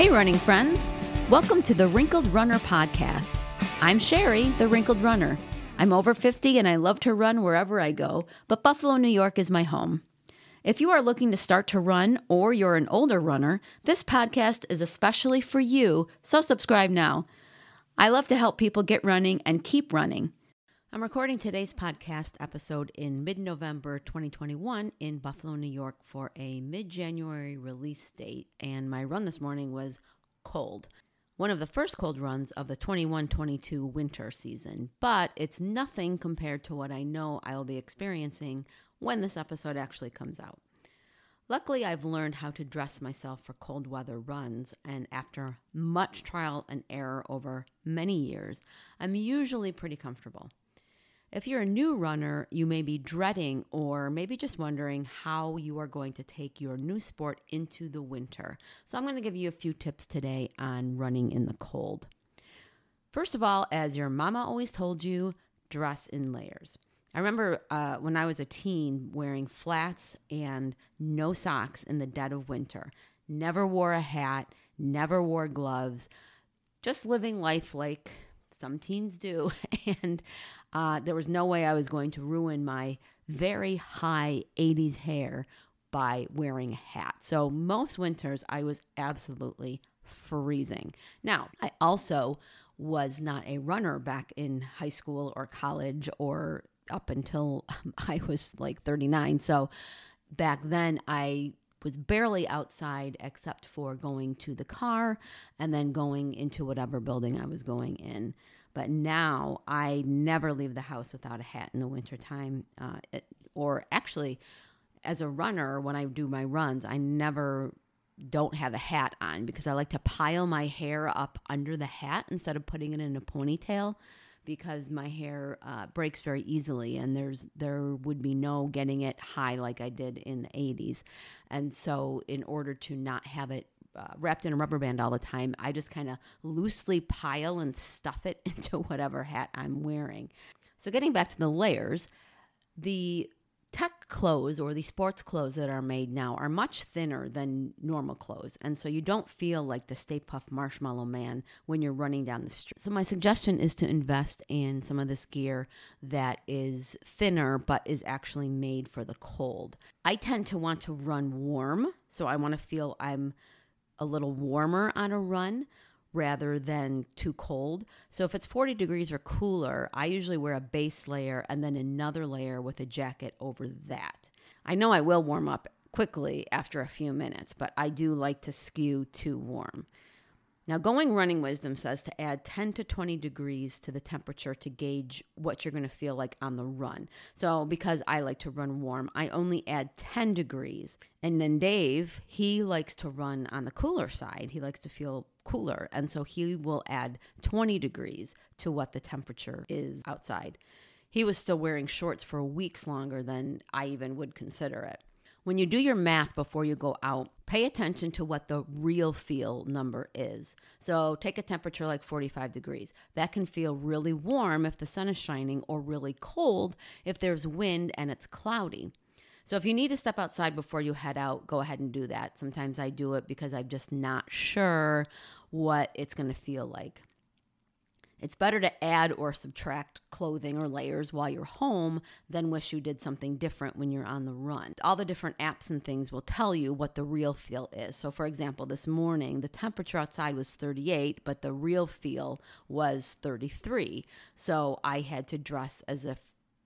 Hey, running friends. Welcome to the Wrinkled Runner podcast. I'm Sherry, the Wrinkled Runner. I'm over 50 and I love to run wherever I go, but Buffalo, New York is my home. If you are looking to start to run or you're an older runner, this podcast is especially for you, so subscribe now. I love to help people get running and keep running. I'm recording today's podcast episode in mid November 2021 in Buffalo, New York for a mid January release date, and my run this morning was cold. One of the first cold runs of the 21 22 winter season, but it's nothing compared to what I know I'll be experiencing when this episode actually comes out. Luckily, I've learned how to dress myself for cold weather runs, and after much trial and error over many years, I'm usually pretty comfortable. If you're a new runner, you may be dreading or maybe just wondering how you are going to take your new sport into the winter. So, I'm going to give you a few tips today on running in the cold. First of all, as your mama always told you, dress in layers. I remember uh, when I was a teen wearing flats and no socks in the dead of winter. Never wore a hat, never wore gloves, just living life like some teens do. And uh, there was no way I was going to ruin my very high 80s hair by wearing a hat. So most winters I was absolutely freezing. Now, I also was not a runner back in high school or college or up until I was like 39. So back then, I was barely outside except for going to the car and then going into whatever building I was going in. But now I never leave the house without a hat in the wintertime. Uh, or actually, as a runner, when I do my runs, I never don't have a hat on because I like to pile my hair up under the hat instead of putting it in a ponytail because my hair uh, breaks very easily and there's there would be no getting it high like I did in the 80s. And so in order to not have it uh, wrapped in a rubber band all the time, I just kind of loosely pile and stuff it into whatever hat I'm wearing. So getting back to the layers, the tech clothes or the sports clothes that are made now are much thinner than normal clothes. And so you don't feel like the Stay Puft Marshmallow Man when you're running down the street. So my suggestion is to invest in some of this gear that is thinner but is actually made for the cold. I tend to want to run warm, so I want to feel I'm a little warmer on a run rather than too cold. So if it's 40 degrees or cooler, I usually wear a base layer and then another layer with a jacket over that. I know I will warm up quickly after a few minutes, but I do like to skew too warm. Now, Going Running Wisdom says to add 10 to 20 degrees to the temperature to gauge what you're going to feel like on the run. So, because I like to run warm, I only add 10 degrees. And then Dave, he likes to run on the cooler side. He likes to feel cooler. And so he will add 20 degrees to what the temperature is outside. He was still wearing shorts for weeks longer than I even would consider it. When you do your math before you go out, pay attention to what the real feel number is. So take a temperature like 45 degrees. That can feel really warm if the sun is shining, or really cold if there's wind and it's cloudy. So if you need to step outside before you head out, go ahead and do that. Sometimes I do it because I'm just not sure what it's going to feel like. It's better to add or subtract clothing or layers while you're home than wish you did something different when you're on the run. All the different apps and things will tell you what the real feel is. So, for example, this morning, the temperature outside was 38, but the real feel was 33. So, I had to dress as if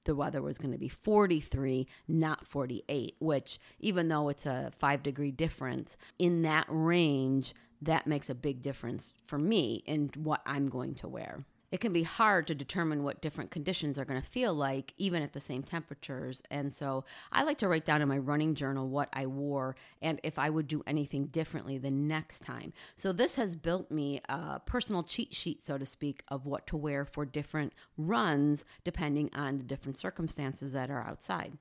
the weather was going to be 43, not 48, which, even though it's a five degree difference, in that range, that makes a big difference for me in what I'm going to wear. It can be hard to determine what different conditions are going to feel like, even at the same temperatures. And so I like to write down in my running journal what I wore and if I would do anything differently the next time. So this has built me a personal cheat sheet, so to speak, of what to wear for different runs depending on the different circumstances that are outside.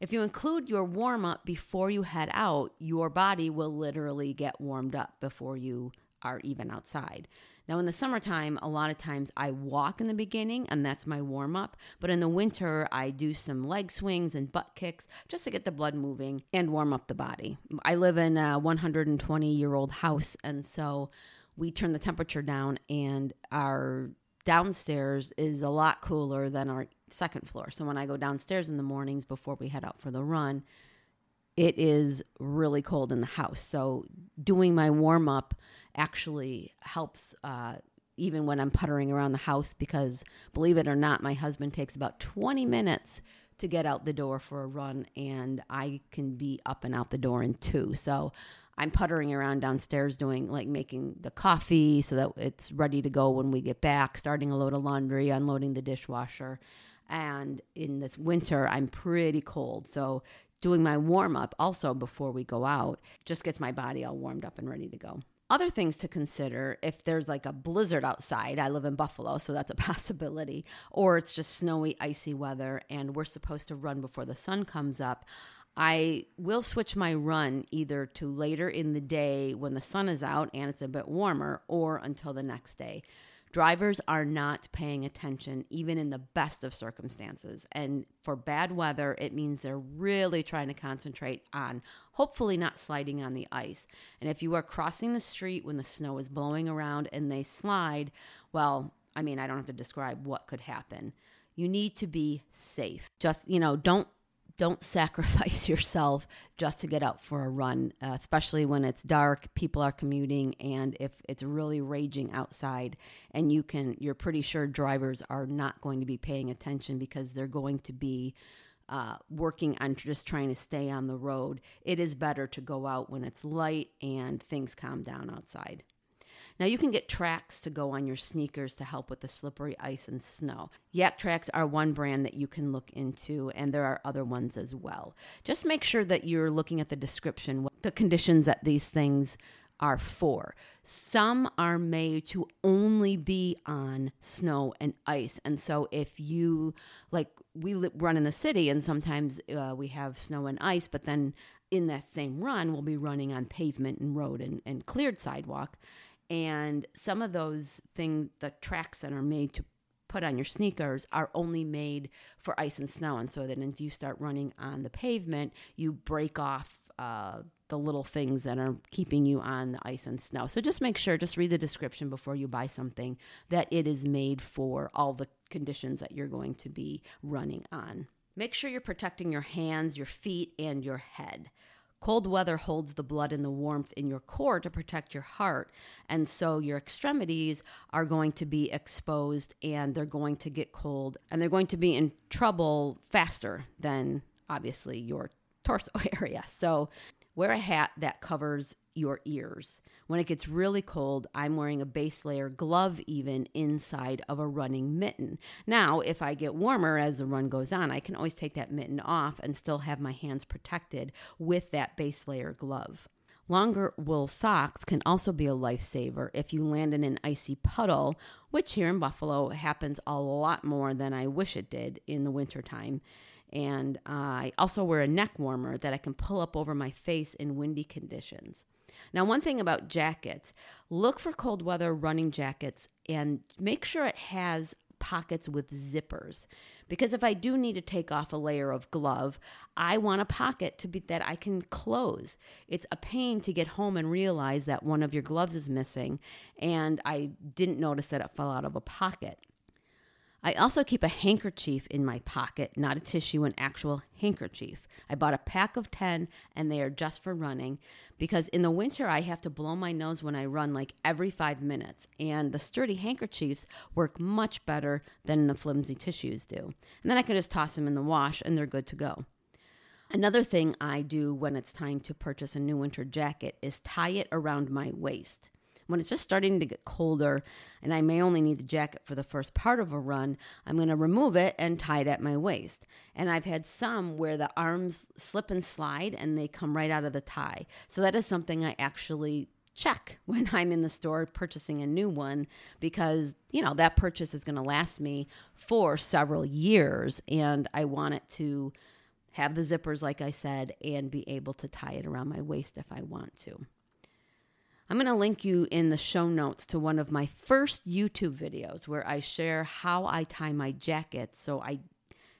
If you include your warm up before you head out, your body will literally get warmed up before you are even outside. Now, in the summertime, a lot of times I walk in the beginning and that's my warm up. But in the winter, I do some leg swings and butt kicks just to get the blood moving and warm up the body. I live in a 120 year old house, and so we turn the temperature down, and our downstairs is a lot cooler than our second floor. So when I go downstairs in the mornings before we head out for the run, it is really cold in the house. So doing my warm up actually helps uh, even when I'm puttering around the house because believe it or not, my husband takes about 20 minutes to get out the door for a run and I can be up and out the door in two. So I'm puttering around downstairs doing like making the coffee so that it's ready to go when we get back, starting a load of laundry, unloading the dishwasher. And in this winter, I'm pretty cold. So doing my warm up also before we go out just gets my body all warmed up and ready to go. Other things to consider if there's like a blizzard outside, I live in Buffalo, so that's a possibility, or it's just snowy, icy weather and we're supposed to run before the sun comes up. I will switch my run either to later in the day when the sun is out and it's a bit warmer or until the next day. Drivers are not paying attention, even in the best of circumstances. And for bad weather, it means they're really trying to concentrate on hopefully not sliding on the ice. And if you are crossing the street when the snow is blowing around and they slide, well, I mean, I don't have to describe what could happen. You need to be safe. Just, you know, don't don't sacrifice yourself just to get out for a run, uh, especially when it's dark, people are commuting, and if it's really raging outside, and you can, you're pretty sure drivers are not going to be paying attention because they're going to be uh, working on just trying to stay on the road. It is better to go out when it's light and things calm down outside. Now you can get tracks to go on your sneakers to help with the slippery ice and snow. Yaktrax are one brand that you can look into, and there are other ones as well. Just make sure that you're looking at the description, the conditions that these things are for. Some are made to only be on snow and ice. And so if you, like, we run in the city and sometimes uh, we have snow and ice, but then in that same run, we'll be running on pavement and road and, and cleared sidewalk. And some of those things, the tracks that are made to put on your sneakers are only made for ice and snow. And so that if you start running on the pavement, you break off uh, the little things that are keeping you on the ice and snow. So just make sure, just read the description before you buy something, that it is made for all the conditions that you're going to be running on. Make sure you're protecting your hands, your feet, and your head. Cold weather holds the blood and the warmth in your core to protect your heart. And so your extremities are going to be exposed and they're going to get cold and they're going to be in trouble faster than obviously your torso area. So wear a hat that covers your ears. When it gets really cold, I'm wearing a base layer glove even inside of a running mitten. Now, if I get warmer as the run goes on, I can always take that mitten off and still have my hands protected with that base layer glove. Longer wool socks can also be a lifesaver if you land in an icy puddle, which here in Buffalo happens a lot more than I wish it did in the wintertime. And I also wear a neck warmer that I can pull up over my face in windy conditions. Now, one thing about jackets look for cold weather running jackets and make sure it has pockets with zippers because if I do need to take off a layer of glove, I want a pocket to be that I can close. It's a pain to get home and realize that one of your gloves is missing and I didn't notice that it fell out of a pocket. I also keep a handkerchief in my pocket, not a tissue, an actual handkerchief. I bought a pack of 10 and they are just for running because in the winter I have to blow my nose when I run like every five minutes. And the sturdy handkerchiefs work much better than the flimsy tissues do. And then I can just toss them in the wash and they're good to go. Another thing I do when it's time to purchase a new winter jacket is tie it around my waist. When it's just starting to get colder and I may only need the jacket for the first part of a run, I'm going to remove it and tie it at my waist. And I've had some where the arms slip and slide and they come right out of the tie. So that is something I actually check when I'm in the store purchasing a new one because, you know, that purchase is going to last me for several years and I want it to have the zippers, like I said, and be able to tie it around my waist if I want to. I'm going to link you in the show notes to one of my first YouTube videos where I share how I tie my jackets so I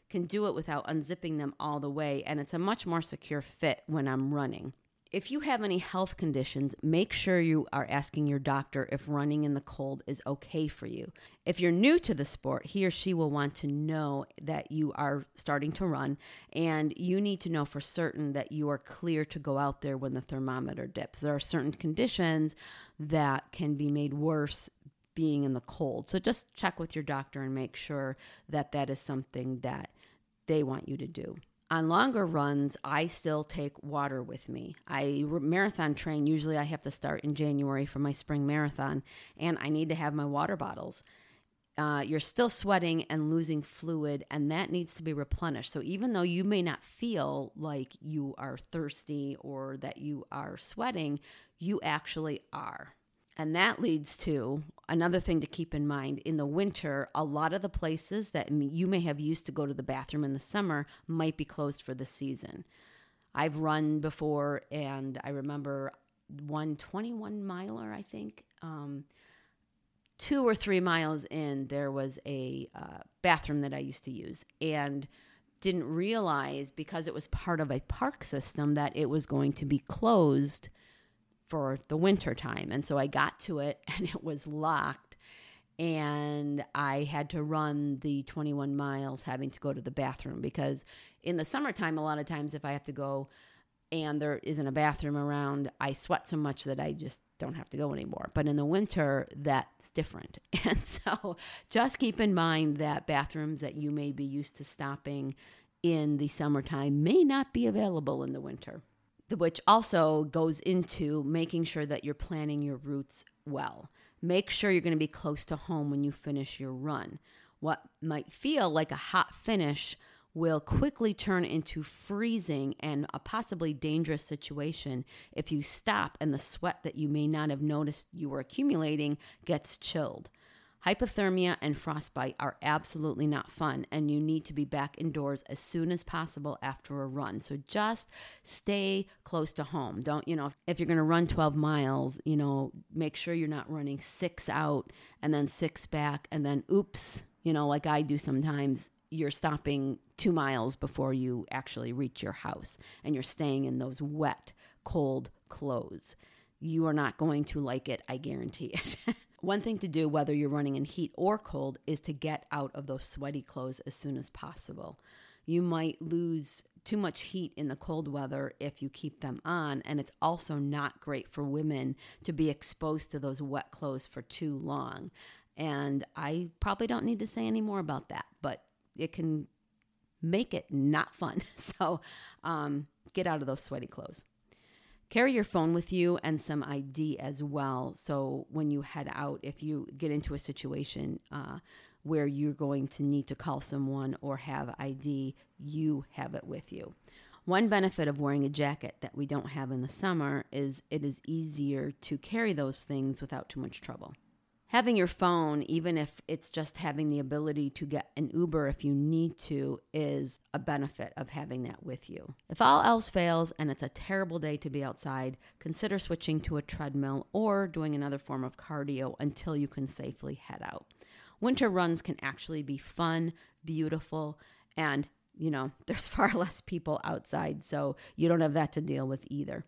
can do it without unzipping them all the way, and it's a much more secure fit when I'm running. If you have any health conditions, make sure you are asking your doctor if running in the cold is okay for you. If you're new to the sport, he or she will want to know that you are starting to run, and you need to know for certain that you are clear to go out there when the thermometer dips. There are certain conditions that can be made worse being in the cold. So just check with your doctor and make sure that that is something that they want you to do. On longer runs, I still take water with me. I marathon train, usually I have to start in January for my spring marathon, and I need to have my water bottles. Uh, you're still sweating and losing fluid, and that needs to be replenished. So, even though you may not feel like you are thirsty or that you are sweating, you actually are. And that leads to another thing to keep in mind. In the winter, a lot of the places that you may have used to go to the bathroom in the summer might be closed for the season. I've run before, and I remember one 21 miler, I think. Um, two or three miles in, there was a uh, bathroom that I used to use. And didn't realize because it was part of a park system that it was going to be closed for the winter time. And so I got to it and it was locked. And I had to run the 21 miles having to go to the bathroom because in the summertime, a lot of times if I have to go and there isn't a bathroom around, I sweat so much that I just don't have to go anymore. But in the winter, that's different. And so just keep in mind that bathrooms that you may be used to stopping in the summertime may not be available in the winter which also goes into making sure that you're planning your routes well. Make sure you're going to be close to home when you finish your run. What might feel like a hot finish will quickly turn into freezing and a possibly dangerous situation if you stop and the sweat that you may not have noticed you were accumulating gets chilled. Hypothermia and frostbite are absolutely not fun, and you need to be back indoors as soon as possible after a run. So just stay close to home. Don't, you know, if, if you're going to run 12 miles, you know, make sure you're not running six out and then six back, and then oops, you know, like I do sometimes, you're stopping two miles before you actually reach your house, and you're staying in those wet, cold clothes. You are not going to like it, I guarantee it. One thing to do, whether you're running in heat or cold, is to get out of those sweaty clothes as soon as possible. You might lose too much heat in the cold weather if you keep them on, and it's also not great for women to be exposed to those wet clothes for too long. And I probably don't need to say any more about that, but it can make it not fun. So um, get out of those sweaty clothes. Carry your phone with you and some ID as well. So when you head out, if you get into a situation uh, where you're going to need to call someone or have ID, you have it with you. One benefit of wearing a jacket that we don't have in the summer is it is easier to carry those things without too much trouble having your phone, even if it's just having the ability to get an Uber if you need to, is a benefit of having that with you. If all else fails and it's a terrible day to be outside, consider switching to a treadmill or doing another form of cardio until you can safely head out. Winter runs can actually be fun, beautiful, and you know, there's far less people outside, so you don't have that to deal with either.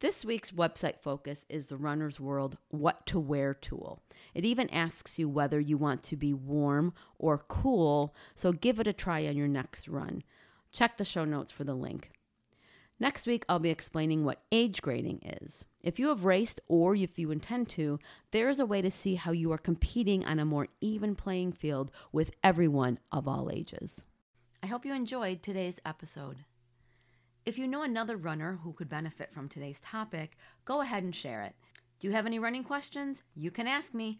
This week's website focus is the Runner's World What to Wear tool. It even asks you whether you want to be warm or cool, so give it a try on your next run. Check the show notes for the link. Next week, I'll be explaining what age grading is. If you have raced or if you intend to, there is a way to see how you are competing on a more even playing field with everyone of all ages. I hope you enjoyed today's episode. If you know another runner who could benefit from today's topic, go ahead and share it. Do you have any running questions? You can ask me.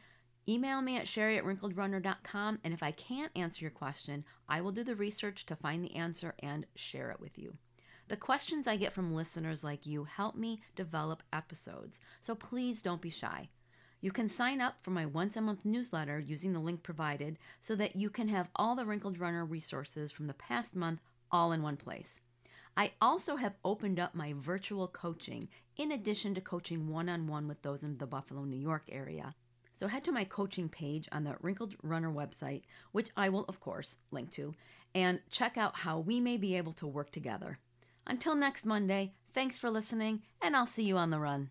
Email me at sherry at wrinkledrunner.com, and if I can't answer your question, I will do the research to find the answer and share it with you. The questions I get from listeners like you help me develop episodes, so please don't be shy. You can sign up for my once a month newsletter using the link provided so that you can have all the Wrinkled Runner resources from the past month all in one place. I also have opened up my virtual coaching in addition to coaching one on one with those in the Buffalo, New York area. So head to my coaching page on the Wrinkled Runner website, which I will, of course, link to, and check out how we may be able to work together. Until next Monday, thanks for listening, and I'll see you on the run.